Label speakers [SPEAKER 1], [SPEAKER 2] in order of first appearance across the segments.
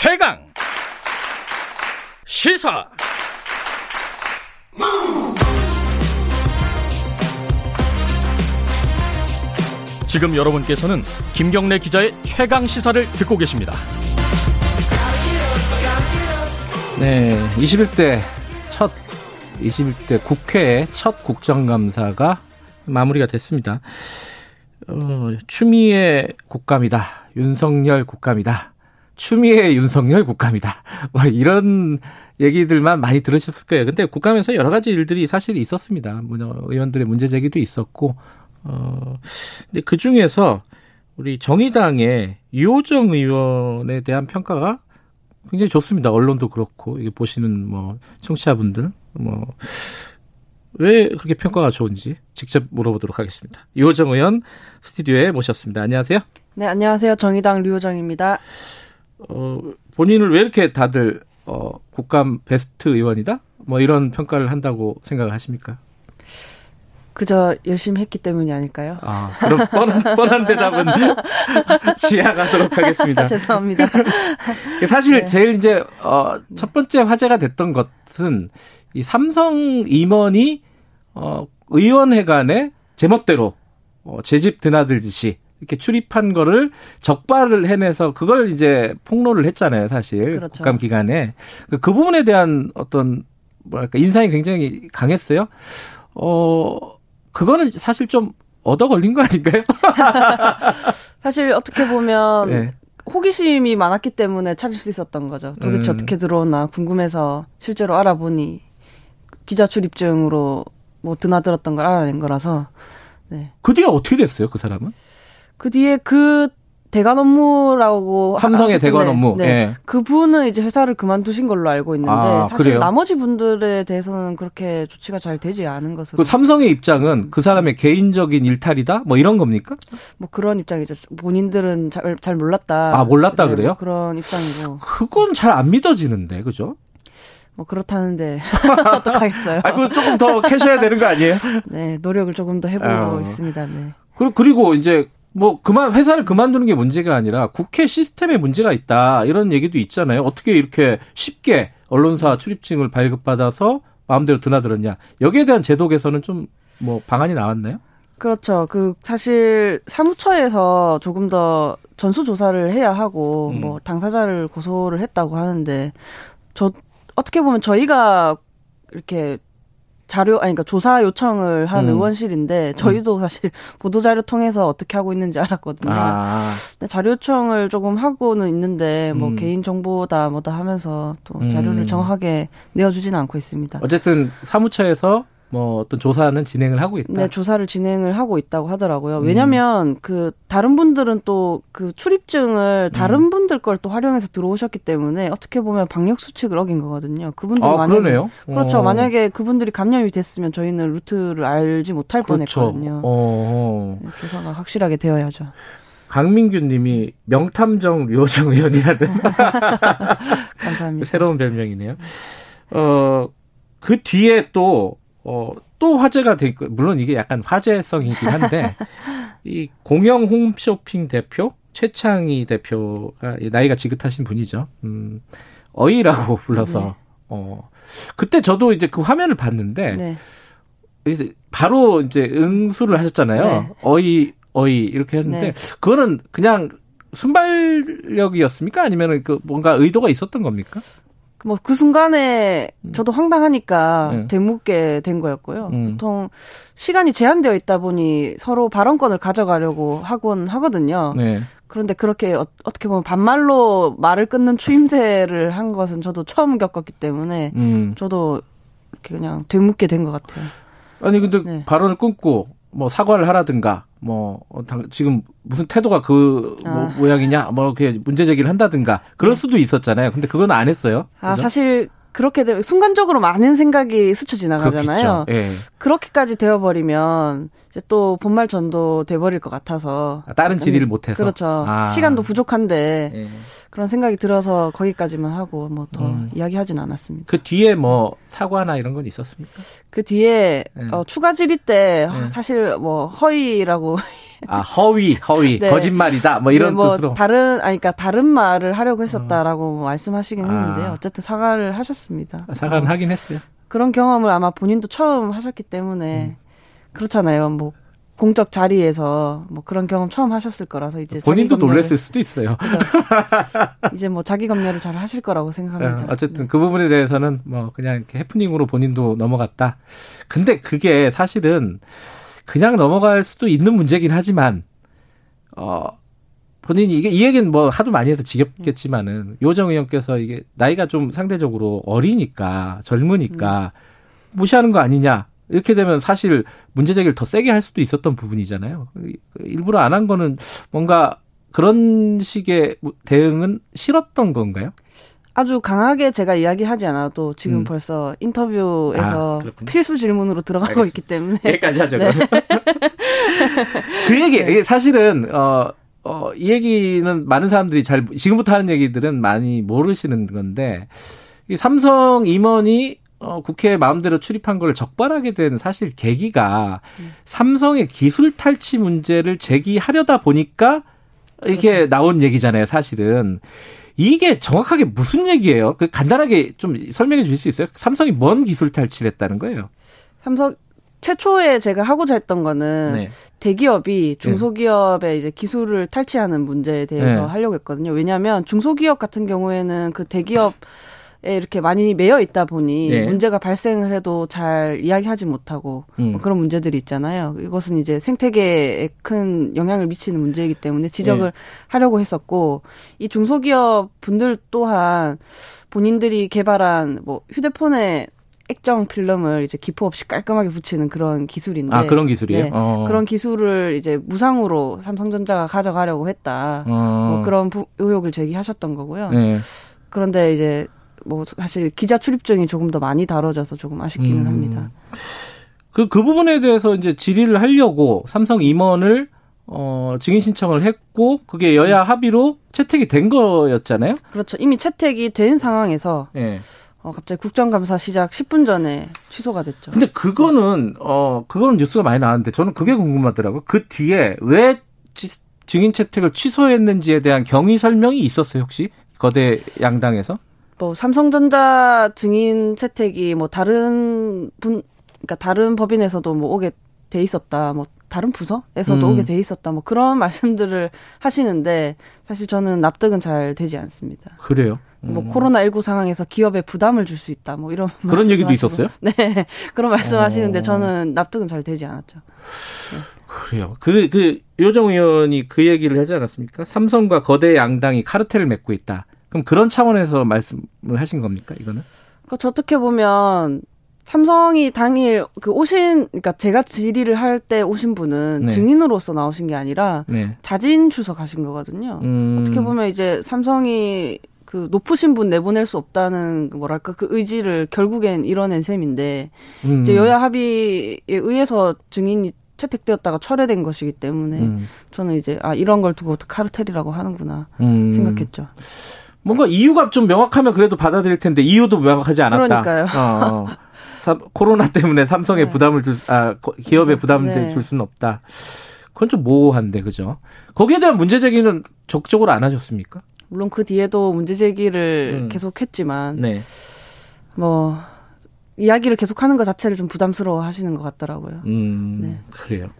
[SPEAKER 1] 최강 시사 지금 여러분께서는 김경래 기자의 최강 시사를 듣고 계십니다.
[SPEAKER 2] 네, 21대 첫 21대 국회의 첫 국정감사가 마무리가 됐습니다. 어, 추미애 국감이다. 윤석열 국감이다. 추미애 윤석열 국감이다. 뭐 이런 얘기들만 많이 들으셨을 거예요. 근데 국감에서 여러 가지 일들이 사실 있었습니다. 뭐 의원들의 문제 제기도 있었고 어 근데 그 중에서 우리 정의당의 유호정 의원에 대한 평가가 굉장히 좋습니다. 언론도 그렇고 이게 보시는 뭐 청취자분들 뭐 왜 그렇게 평가가 좋은지 직접 물어보도록 하겠습니다. 유호정 의원 스튜디오에 모셨습니다. 안녕하세요.
[SPEAKER 3] 네, 안녕하세요. 정의당 류호정입니다.
[SPEAKER 2] 어, 본인을 왜 이렇게 다들 어, 국감 베스트 의원이다? 뭐 이런 평가를 한다고 생각을 하십니까?
[SPEAKER 3] 그저 열심히 했기 때문이 아닐까요?
[SPEAKER 2] 아, 그럼 뻔한, 뻔한 대답은 지양하도록 하겠습니다.
[SPEAKER 3] 죄송합니다.
[SPEAKER 2] 사실 네. 제일 이제, 어, 첫 번째 화제가 됐던 것은 이 삼성 임원이, 어, 의원회관에 제멋대로, 어, 제 집 드나들듯이 이렇게 출입한 거를 적발을 해내서 그걸 이제 폭로를 했잖아요, 사실. 그렇죠. 국감 기간에. 그, 그 부분에 대한 어떤, 뭐랄까, 인상이 굉장히 강했어요. 어, 그거는 사실 좀 얻어 걸린 거 아닌가요?
[SPEAKER 3] 사실 어떻게 보면 네. 호기심이 많았기 때문에 찾을 수 있었던 거죠. 도대체 음. 어떻게 들어오나 궁금해서 실제로 알아보니 기자 출입증으로 뭐 드나들었던 걸 알아낸 거라서.
[SPEAKER 2] 네. 그 뒤에 어떻게 됐어요, 그 사람은?
[SPEAKER 3] 그 뒤에 그 대관 업무라고
[SPEAKER 2] 삼성의 대관 업무. 네. 네.
[SPEAKER 3] 그분은 이제 회사를 그만두신 걸로 알고 있는데 아, 사실 그래요? 나머지 분들에 대해서는 그렇게 조치가 잘 되지 않은 것으로.
[SPEAKER 2] 그 삼성의 입장은 그 사람의 개인적인 일탈이다? 뭐 이런 겁니까?
[SPEAKER 3] 뭐 그런 입장이죠. 본인들은 잘, 잘 몰랐다.
[SPEAKER 2] 아, 몰랐다 네, 그래요? 뭐
[SPEAKER 3] 그런 입장이고.
[SPEAKER 2] 그건 잘 안 믿어지는데. 그죠?
[SPEAKER 3] 뭐 그렇다는데 어떡하겠어요.
[SPEAKER 2] 아, 그 조금 더 캐셔야 되는 거 아니에요?
[SPEAKER 3] 네, 노력을 조금 더 해보고 아. 있습니다. 네.
[SPEAKER 2] 그리고 이제 뭐 그만 회사를 그만두는 게 문제가 아니라 국회 시스템에 문제가 있다 이런 얘기도 있잖아요. 어떻게 이렇게 쉽게 언론사 출입증을 발급받아서 마음대로 드나들었냐. 여기에 대한 제도 개선은 좀 뭐 방안이 나왔나요?
[SPEAKER 3] 그렇죠. 그 사실 사무처에서 조금 더 전수 조사를 해야 하고 음. 뭐 당사자를 고소를 했다고 하는데 저 어떻게 보면 저희가 이렇게 자료 아니 그러니까 조사 요청을 한 음. 의원실인데 저희도 음. 사실 보도 자료 통해서 어떻게 하고 있는지 알았거든요. 아. 근데 자료 요청을 조금 하고는 있는데 뭐 음. 개인 정보다 뭐다 하면서 또 자료를 음. 정확하게 내어 주지는 않고 있습니다.
[SPEAKER 2] 어쨌든 사무처에서 뭐 어떤 조사는 진행을 하고 있다.
[SPEAKER 3] 네, 조사를 진행을 하고 있다고 하더라고요. 왜냐하면 음. 그 다른 분들은 또 그 출입증을 다른 음. 분들 걸 또 활용해서 들어오셨기 때문에 어떻게 보면 방역 수칙을 어긴 거거든요. 그분들
[SPEAKER 2] 아, 만약에 그러네요?
[SPEAKER 3] 그렇죠. 어. 만약에 그분들이 감염이 됐으면 저희는 루트를 알지 못할 그렇죠. 뻔했거든요. 어. 네, 조사가 확실하게 되어야죠.
[SPEAKER 2] 강민규님이 명탐정 류호정 의원이라는
[SPEAKER 3] 감사합니다.
[SPEAKER 2] 새로운 별명이네요. 어. 그 뒤에 또 어, 또 화제가 되고, 물론 이게 약간 화제성이긴 한데, 이 공영 홈쇼핑 대표, 최창희 대표가 나이가 지긋하신 분이죠. 음, 어이라고 불러서, 네. 어, 그때 저도 이제 그 화면을 봤는데, 네. 이제 바로 이제 응수를 하셨잖아요. 네. 어이, 어이, 이렇게 했는데, 네. 그거는 그냥 순발력이었습니까? 아니면 그 뭔가 의도가 있었던 겁니까?
[SPEAKER 3] 뭐 그 순간에 음. 저도 황당하니까 네. 되묻게 된 거였고요. 음. 보통 시간이 제한되어 있다 보니 서로 발언권을 가져가려고 하곤 하거든요. 네. 그런데 그렇게 어, 떻게 보면 반말로 말을 끊는 추임새를 한 것은 저도 처음 겪었기 때문에 음. 저도 이렇게 그냥 되묻게 된 것 같아요.
[SPEAKER 2] 아니 근데 네. 발언을 끊고 뭐 사과를 하라든가 뭐 어, 지금 무슨 태도가 그 뭐, 아. 모양이냐 뭐 이렇게 문제 제기를 한다든가 그럴 네. 수도 있었잖아요. 근데 그건 안 했어요.
[SPEAKER 3] 아 그죠? 사실 그렇게 되 순간적으로 많은 생각이 스쳐 지나가잖아요. 예. 그렇게까지 되어버리면 이제 또 본말 전도 돼버릴 것 같아서
[SPEAKER 2] 아, 다른 질의를 못해서
[SPEAKER 3] 그렇죠. 아. 시간도 부족한데 예. 그런 생각이 들어서 거기까지만 하고 뭐더 음. 이야기하진 않았습니다.
[SPEAKER 2] 그 뒤에 뭐 사과나 이런 건 있었습니까?
[SPEAKER 3] 그 뒤에 예. 어, 추가 질의 때 예. 사실 뭐 허위라고
[SPEAKER 2] 아 허위, 허위, 네. 거짓말이다. 뭐 이런 네, 뭐 뜻으로.
[SPEAKER 3] 다른 아니 그러니까 다른 말을 하려고 했었다라고 어. 말씀하시긴 아. 했는데 어쨌든 사과를 하셨습니다.
[SPEAKER 2] 사과는 어. 하긴 했어요.
[SPEAKER 3] 그런 경험을 아마 본인도 처음 하셨기 때문에 음. 그렇잖아요. 뭐 공적 자리에서 뭐 그런 경험 처음 하셨을 거라서 이제
[SPEAKER 2] 본인도 놀랬을 수도 있어요.
[SPEAKER 3] 이제 뭐 자기 검열을 잘 하실 거라고 생각합니다.
[SPEAKER 2] 네, 어쨌든 네. 그 부분에 대해서는 뭐 그냥 이렇게 해프닝으로 본인도 넘어갔다. 근데 그게 사실은 그냥 넘어갈 수도 있는 문제긴 하지만 어 본인이 이게 이 얘기는 뭐 하도 많이 해서 지겹겠지만은 요정 의원께서 이게 나이가 좀 상대적으로 어리니까 젊으니까 무시하는 거 아니냐 이렇게 되면 사실 문제 제기를 더 세게 할 수도 있었던 부분이잖아요. 일부러 안 한 거는 뭔가 그런 식의 대응은 싫었던 건가요?
[SPEAKER 3] 아주 강하게 제가 이야기하지 않아도 지금 음. 벌써 인터뷰에서 아, 필수 질문으로 들어가고 알겠습니다. 있기 때문에
[SPEAKER 2] 여기까지 하죠. 네. 그 얘기 네. 사실은 어, 어, 이 얘기는 많은 사람들이 잘 지금부터 하는 얘기들은 많이 모르시는 건데 이 삼성 임원이 어, 국회에 마음대로 출입한 걸 적발하게 된 사실 계기가 음. 삼성의 기술 탈취 문제를 제기하려다 보니까 이렇게 그렇죠. 나온 얘기잖아요, 사실은. 이게 정확하게 무슨 얘기예요? 그 간단하게 좀 설명해 주실 수 있어요? 삼성이 뭔 기술 탈취를 했다는 거예요?
[SPEAKER 3] 삼성 최초에 제가 하고자 했던 거는 네. 대기업이 중소기업의 네. 이제 기술을 탈취하는 문제에 대해서 네. 하려고 했거든요. 왜냐하면 중소기업 같은 경우에는 그 대기업 에 이렇게 많이 매여 있다 보니 네. 문제가 발생을 해도 잘 이야기하지 못하고 음. 뭐 그런 문제들이 있잖아요. 이것은 이제 생태계에 큰 영향을 미치는 문제이기 때문에 지적을 네. 하려고 했었고 이 중소기업 분들 또한 본인들이 개발한 뭐 휴대폰에 액정 필름을 이제 기포 없이 깔끔하게 붙이는 그런 기술인데
[SPEAKER 2] 아 그런 기술이에요? 네,
[SPEAKER 3] 어. 그런 기술을 이제 무상으로 삼성전자가 가져가려고 했다. 어. 뭐 그런 부, 의혹을 제기하셨던 거고요. 네. 그런데 이제 뭐 사실 기자 출입증이 조금 더 많이 다뤄져서 조금 아쉽기는 음. 합니다.
[SPEAKER 2] 그, 그 부분에 대해서 이제 질의를 하려고 삼성 임원을 어, 증인 신청을 했고 그게 여야 합의로 채택이 된 거였잖아요.
[SPEAKER 3] 그렇죠. 이미 채택이 된 상황에서 네. 어, 갑자기 국정감사 시작 10분 전에 취소가 됐죠.
[SPEAKER 2] 근데 그거는 어 그거는 뉴스가 많이 나왔는데 저는 그게 궁금하더라고요. 그 뒤에 왜 증인 채택을 취소했는지에 대한 경위 설명이 있었어요, 혹시? 거대 양당에서?
[SPEAKER 3] 뭐 삼성전자 증인 채택이 뭐 다른 분 그러니까 다른 법인에서도 뭐 오게 돼 있었다. 뭐 다른 부서에서도 음. 오게 돼 있었다. 뭐 그런 말씀들을 하시는데 사실 저는 납득은 잘 되지 않습니다.
[SPEAKER 2] 그래요?
[SPEAKER 3] 뭐 음. 뭐 코로나 19 상황에서 기업에 부담을 줄 수 있다. 뭐 이런
[SPEAKER 2] 그런 얘기도 있었어요?
[SPEAKER 3] 네. 그런 말씀하시는데 어. 저는 납득은 잘 되지 않았죠.
[SPEAKER 2] 네. 그래요. 그, 그, 요정 의원이 그 얘기를 하지 않았습니까? 삼성과 거대 양당이 카르텔을 맺고 있다. 그럼 그런 차원에서 말씀을 하신 겁니까, 이거는?
[SPEAKER 3] 그러니까 어떻게 보면 삼성이 당일 그 오신 그러니까 제가 질의를 할 때 오신 분은 네. 증인으로서 나오신 게 아니라 네. 자진 출석하신 거거든요. 음. 어떻게 보면 이제 삼성이 그 높으신 분 내보낼 수 없다는 그 뭐랄까 그 의지를 결국엔 이뤄낸 셈인데 음. 이제 여야 합의에 의해서 증인이 채택되었다가 철회된 것이기 때문에 음. 저는 이제 아 이런 걸 두고 카르텔이라고 하는구나 음. 생각했죠.
[SPEAKER 2] 뭔가 이유가 좀 명확하면 그래도 받아들일 텐데 이유도 명확하지 않았다.
[SPEAKER 3] 그러니까요. 어,
[SPEAKER 2] 어. 코로나 때문에 삼성에 네. 부담을 줄, 아, 기업에 부담을 네. 줄 수는 없다. 그건 좀 모호한데, 그죠? 거기에 대한 문제 제기는 적극적으로 안 하셨습니까?
[SPEAKER 3] 물론 그 뒤에도 문제 제기를 음. 계속 했지만, 네. 뭐, 이야기를 계속하는 것 자체를 좀 부담스러워 하시는 것 같더라고요.
[SPEAKER 2] 음, 네. 그래요.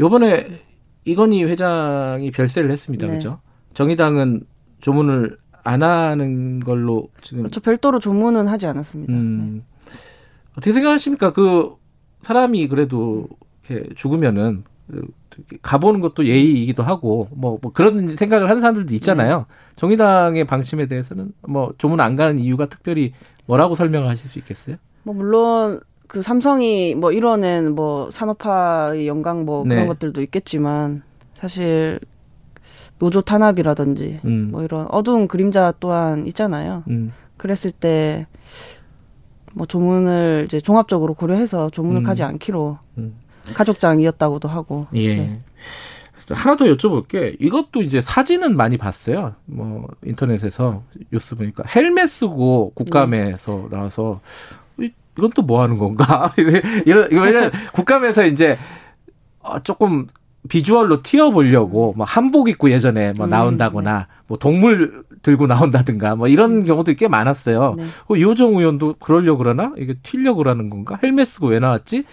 [SPEAKER 2] 요번에 이건희 회장이 별세를 했습니다. 네. 그죠? 정의당은 조문을 안 하는 걸로 지금.
[SPEAKER 3] 그렇죠. 별도로 조문은 하지 않았습니다. 음.
[SPEAKER 2] 네. 어떻게 생각하십니까? 그 사람이 그래도 이렇게 죽으면은 가보는 것도 예의이기도 하고 뭐, 뭐 그런 생각을 하는 사람들도 있잖아요. 네. 정의당의 방침에 대해서는 뭐 조문 안 가는 이유가 특별히 뭐라고 설명하실 수 있겠어요?
[SPEAKER 3] 뭐 물론 그 삼성이 뭐 이뤄낸 뭐 산업화의 영광 뭐 그런 네. 것들도 있겠지만 사실 노조 탄압이라든지 음. 뭐 이런 어두운 그림자 또한 있잖아요. 음. 그랬을 때 뭐 조문을 이제 종합적으로 고려해서 조문을 음. 가지 않기로 음. 가족장이었다고도 하고.
[SPEAKER 2] 예. 네. 하나 더 여쭤볼게. 이것도 이제 사진은 많이 봤어요. 뭐 인터넷에서 뉴스 보니까 헬멧 쓰고 국감에서 네. 나와서 이건 또 뭐 하는 건가? 이거 왜냐면 국감에서 이제 어, 조금 비주얼로 튀어보려고 뭐 한복 입고 예전에 뭐 음, 나온다거나 음, 네. 뭐 동물 들고 나온다든가 뭐 이런 음. 경우도 꽤 많았어요. 네. 그 이호정 의원도 그러려고 그러나 이게 튀려고 그러는 건가? 헬멧 쓰고 왜 나왔지?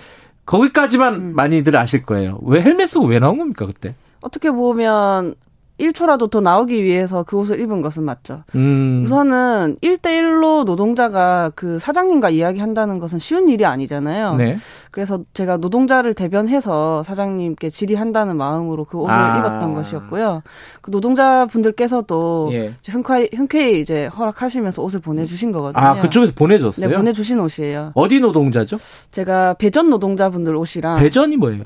[SPEAKER 2] 거기까지만 음. 많이들 아실 거예요. 왜 헬멧 쓰고 왜 나온 겁니까 그때?
[SPEAKER 3] 어떻게 보면 1초라도 더 나오기 위해서 그 옷을 입은 것은 맞죠. 음. 우선은 1대1로 노동자가 그 사장님과 이야기한다는 것은 쉬운 일이 아니잖아요. 네. 그래서 제가 노동자를 대변해서 사장님께 질의한다는 마음으로 그 옷을 아. 입었던 것이었고요. 그 노동자분들께서도 예. 흔쾌히, 흔쾌히 이제 허락하시면서 옷을 보내주신 거거든요.
[SPEAKER 2] 아, 그쪽에서 보내줬어요?
[SPEAKER 3] 네, 보내주신 옷이에요.
[SPEAKER 2] 어디 노동자죠?
[SPEAKER 3] 제가 배전 노동자분들 옷이랑.
[SPEAKER 2] 배전이 뭐예요?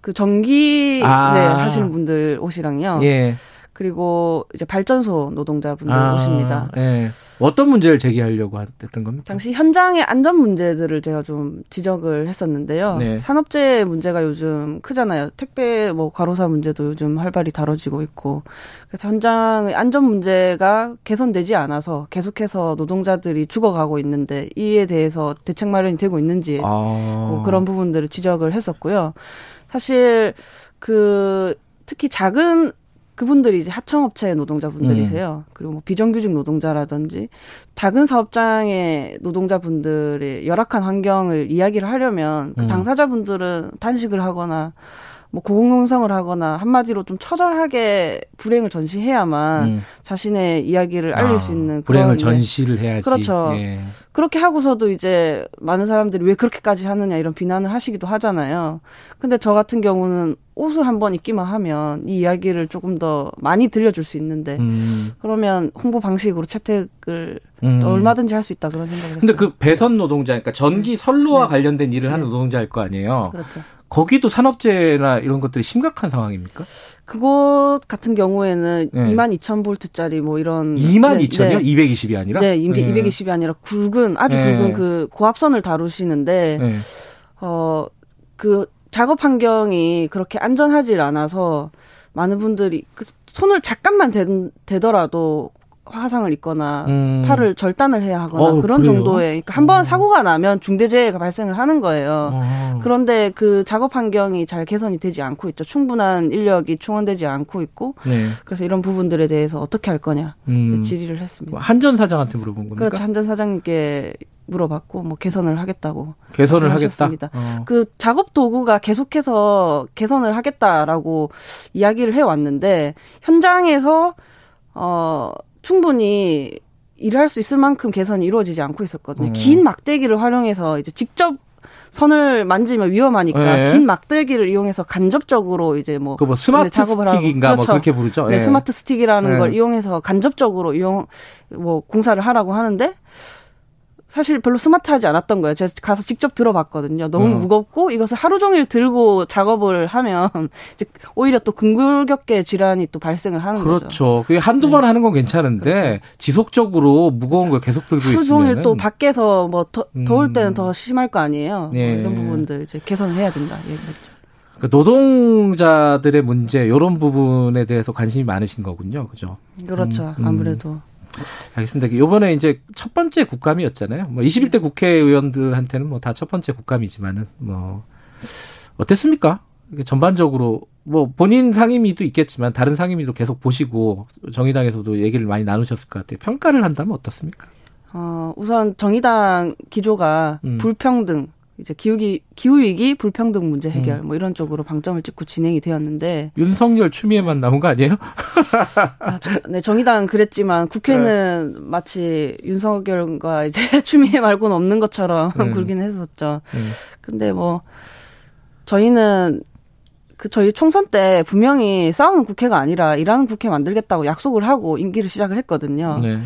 [SPEAKER 3] 그 전기 아. 네, 하시는 분들 옷이랑요. 예. 그리고 이제 발전소 노동자분들 아, 오십니다. 예.
[SPEAKER 2] 어떤 문제를 제기하려고 했던 겁니까?
[SPEAKER 3] 당시 현장의 안전 문제들을 제가 좀 지적을 했었는데요. 네. 산업재해 문제가 요즘 크잖아요. 택배 뭐 과로사 문제도 요즘 활발히 다뤄지고 있고 그래서 현장의 안전 문제가 개선되지 않아서 계속해서 노동자들이 죽어가고 있는데 이에 대해서 대책 마련이 되고 있는지 아. 뭐 그런 부분들을 지적을 했었고요. 사실 그 특히 작은 그분들이 이제 하청업체 노동자분들이세요. 음. 그리고 뭐 비정규직 노동자라든지 작은 사업장의 노동자분들의 열악한 환경을 이야기를 하려면 그 음. 당사자분들은 단식을 하거나 뭐 고공농성을 하거나 한마디로 좀 처절하게 불행을 전시해야만 음. 자신의 이야기를 알릴 아, 수 있는
[SPEAKER 2] 불행을 전시를 해야지.
[SPEAKER 3] 그렇죠. 예. 그렇게 하고서도 이제 많은 사람들이 왜 그렇게까지 하느냐 이런 비난을 하시기도 하잖아요. 근데 저 같은 경우는 옷을 한번 입기만 하면 이 이야기를 조금 더 많이 들려줄 수 있는데 음. 그러면 홍보 방식으로 채택을 음. 얼마든지 할 수 있다 그런 생각을
[SPEAKER 2] 근데 했어요. 근데 그 배선 노동자, 그러니까 전기 네. 선로와 네. 관련된 일을 네. 하는 노동자일 거 아니에요. 그렇죠. 거기도 산업재해나 이런 것들이 심각한 상황입니까?
[SPEAKER 3] 그곳 같은 경우에는 네. 2만 2천 볼트짜리 뭐 이런
[SPEAKER 2] 2만 네, 2천이요? 네. 220이 아니라?
[SPEAKER 3] 네, 220이 아니라 굵은 아주 네. 굵은 그 고압선을 다루시는데 네. 어그 작업 환경이 그렇게 안전하지 않아서 많은 분들이 그 손을 잠깐만 대, 대더라도 화상을 입거나 음. 팔을 절단을 해야 하거나 어, 그런 그래요? 정도의 그러니까 한번 어. 사고가 나면 중대재해가 발생을 하는 거예요. 어. 그런데 그 작업 환경이 잘 개선이 되지 않고 있죠. 충분한 인력이 충원되지 않고 있고 네. 그래서 이런 부분들에 대해서 어떻게 할 거냐 음. 질의를 했습니다.
[SPEAKER 2] 뭐 한전 사장한테 물어본 겁니까?
[SPEAKER 3] 그렇죠. 한전 사장님께 물어봤고 뭐 개선을 하겠다고
[SPEAKER 2] 개선을 하겠다.
[SPEAKER 3] 어. 그 작업 도구가 계속해서 개선을 하겠다라고 이야기를 해 왔는데 현장에서 어 충분히 일할 수 있을 만큼 개선이 이루어지지 않고 있었거든요. 음. 긴 막대기를 활용해서 이제 직접 선을 만지면 위험하니까 네. 긴 막대기를 이용해서 간접적으로 이제 뭐,
[SPEAKER 2] 그 뭐 스마트 작업을 스틱인가 하고. 뭐 그렇죠. 뭐 그렇게 부르죠.
[SPEAKER 3] 네, 네. 스마트 스틱이라는 네. 걸 이용해서 간접적으로 이용 뭐 공사를 하라고 하는데 사실 별로 스마트하지 않았던 거예요. 제가 가서 직접 들어봤거든요. 너무 음. 무겁고 이것을 하루 종일 들고 작업을 하면 오히려 또 근골격계 질환이 또 발생을 하는
[SPEAKER 2] 그렇죠. 거죠. 그렇죠. 그게 한두 번 네. 하는 건 괜찮은데 그렇죠. 지속적으로 무거운 걸 계속 들고 있으면
[SPEAKER 3] 하루 종일 또 밖에서 뭐 더, 더울 때는 음. 더 심할 거 아니에요. 네. 뭐 이런 부분들 이제 개선을 해야 된다. 얘기했죠.
[SPEAKER 2] 그 노동자들의 문제 이런 부분에 대해서 관심이 많으신 거군요. 그죠?
[SPEAKER 3] 그렇죠. 음, 음. 아무래도
[SPEAKER 2] 알겠습니다. 요번에 이제 첫 번째 국감이었잖아요. 뭐 21대 국회의원들한테는 뭐 다 첫 번째 국감이지만은 뭐 어땠습니까? 전반적으로 뭐 본인 상임위도 있겠지만 다른 상임위도 계속 보시고 정의당에서도 얘기를 많이 나누셨을 것 같아요. 평가를 한다면 어떻습니까?
[SPEAKER 3] 어, 우선 정의당 기조가 음. 불평등, 이제 기후기 기후 위기 불평등 문제 해결 음. 뭐 이런 쪽으로 방점을 찍고 진행이 되었는데
[SPEAKER 2] 윤석열 추미애만 남은 거 아니에요?
[SPEAKER 3] 아, 저, 네 정의당은 그랬지만 국회는 네. 마치 윤석열과 이제 추미애 말고는 없는 것처럼 음. 굴긴 했었죠. 음. 근데 뭐 저희는 그 저희 총선 때 분명히 싸우는 국회가 아니라 일하는 국회 만들겠다고 약속을 하고 임기를 시작을 했거든요. 네.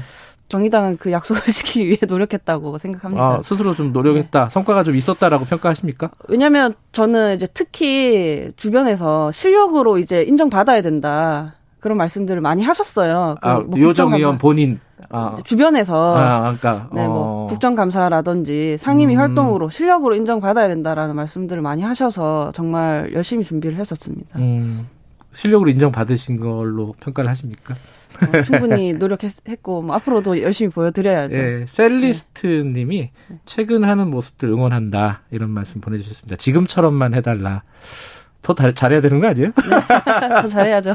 [SPEAKER 3] 정의당은 그 약속을 지키기 위해 노력했다고 생각합니다.
[SPEAKER 2] 아, 스스로 좀 노력했다. 네. 성과가 좀 있었다라고 평가하십니까?
[SPEAKER 3] 왜냐하면 저는 이제 특히 주변에서 실력으로 이제 인정받아야 된다. 그런 말씀들을 많이 하셨어요.
[SPEAKER 2] 그 아, 뭐 요정 의원 본인
[SPEAKER 3] 아. 주변에서 아, 그러니까 네, 뭐 어. 국정감사라든지 상임위 음. 활동으로 실력으로 인정받아야 된다라는 말씀들을 많이 하셔서 정말 열심히 준비를 했었습니다. 음.
[SPEAKER 2] 실력으로 인정받으신 걸로 평가를 하십니까?
[SPEAKER 3] 어, 충분히 노력했고 뭐 앞으로도 열심히 보여드려야죠.
[SPEAKER 2] 예, 셀리스트님이 네. 최근 하는 모습들 응원한다 이런 말씀 보내주셨습니다. 지금처럼만 해달라. 더 달, 잘해야 되는 거 아니에요?
[SPEAKER 3] 네, 더 잘해야죠.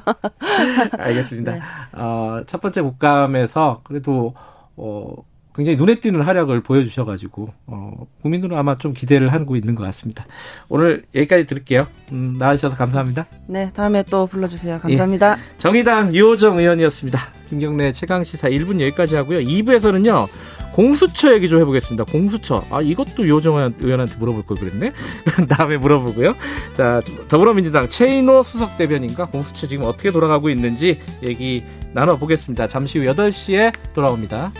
[SPEAKER 2] 알겠습니다. 네. 어, 첫 번째 국감에서 그래도 어, 굉장히 눈에 띄는 활약을 보여주셔가지고 어, 국민들은 아마 좀 기대를 하고 있는 것 같습니다. 오늘 여기까지 들을게요. 음, 나와주셔서 감사합니다.
[SPEAKER 3] 네, 다음에 또 불러주세요. 감사합니다. 예,
[SPEAKER 2] 정의당 유호정 의원이었습니다. 김경래 최강 시사 1분 여기까지 하고요. 2부에서는요. 공수처 얘기 좀 해보겠습니다. 공수처. 아, 이것도 요정 의원한테 물어볼 걸 그랬네? 다음에 물어보고요. 자, 더불어민주당 최인호 수석 대변인과 공수처 지금 어떻게 돌아가고 있는지 얘기 나눠보겠습니다. 잠시 후 8시에 돌아옵니다.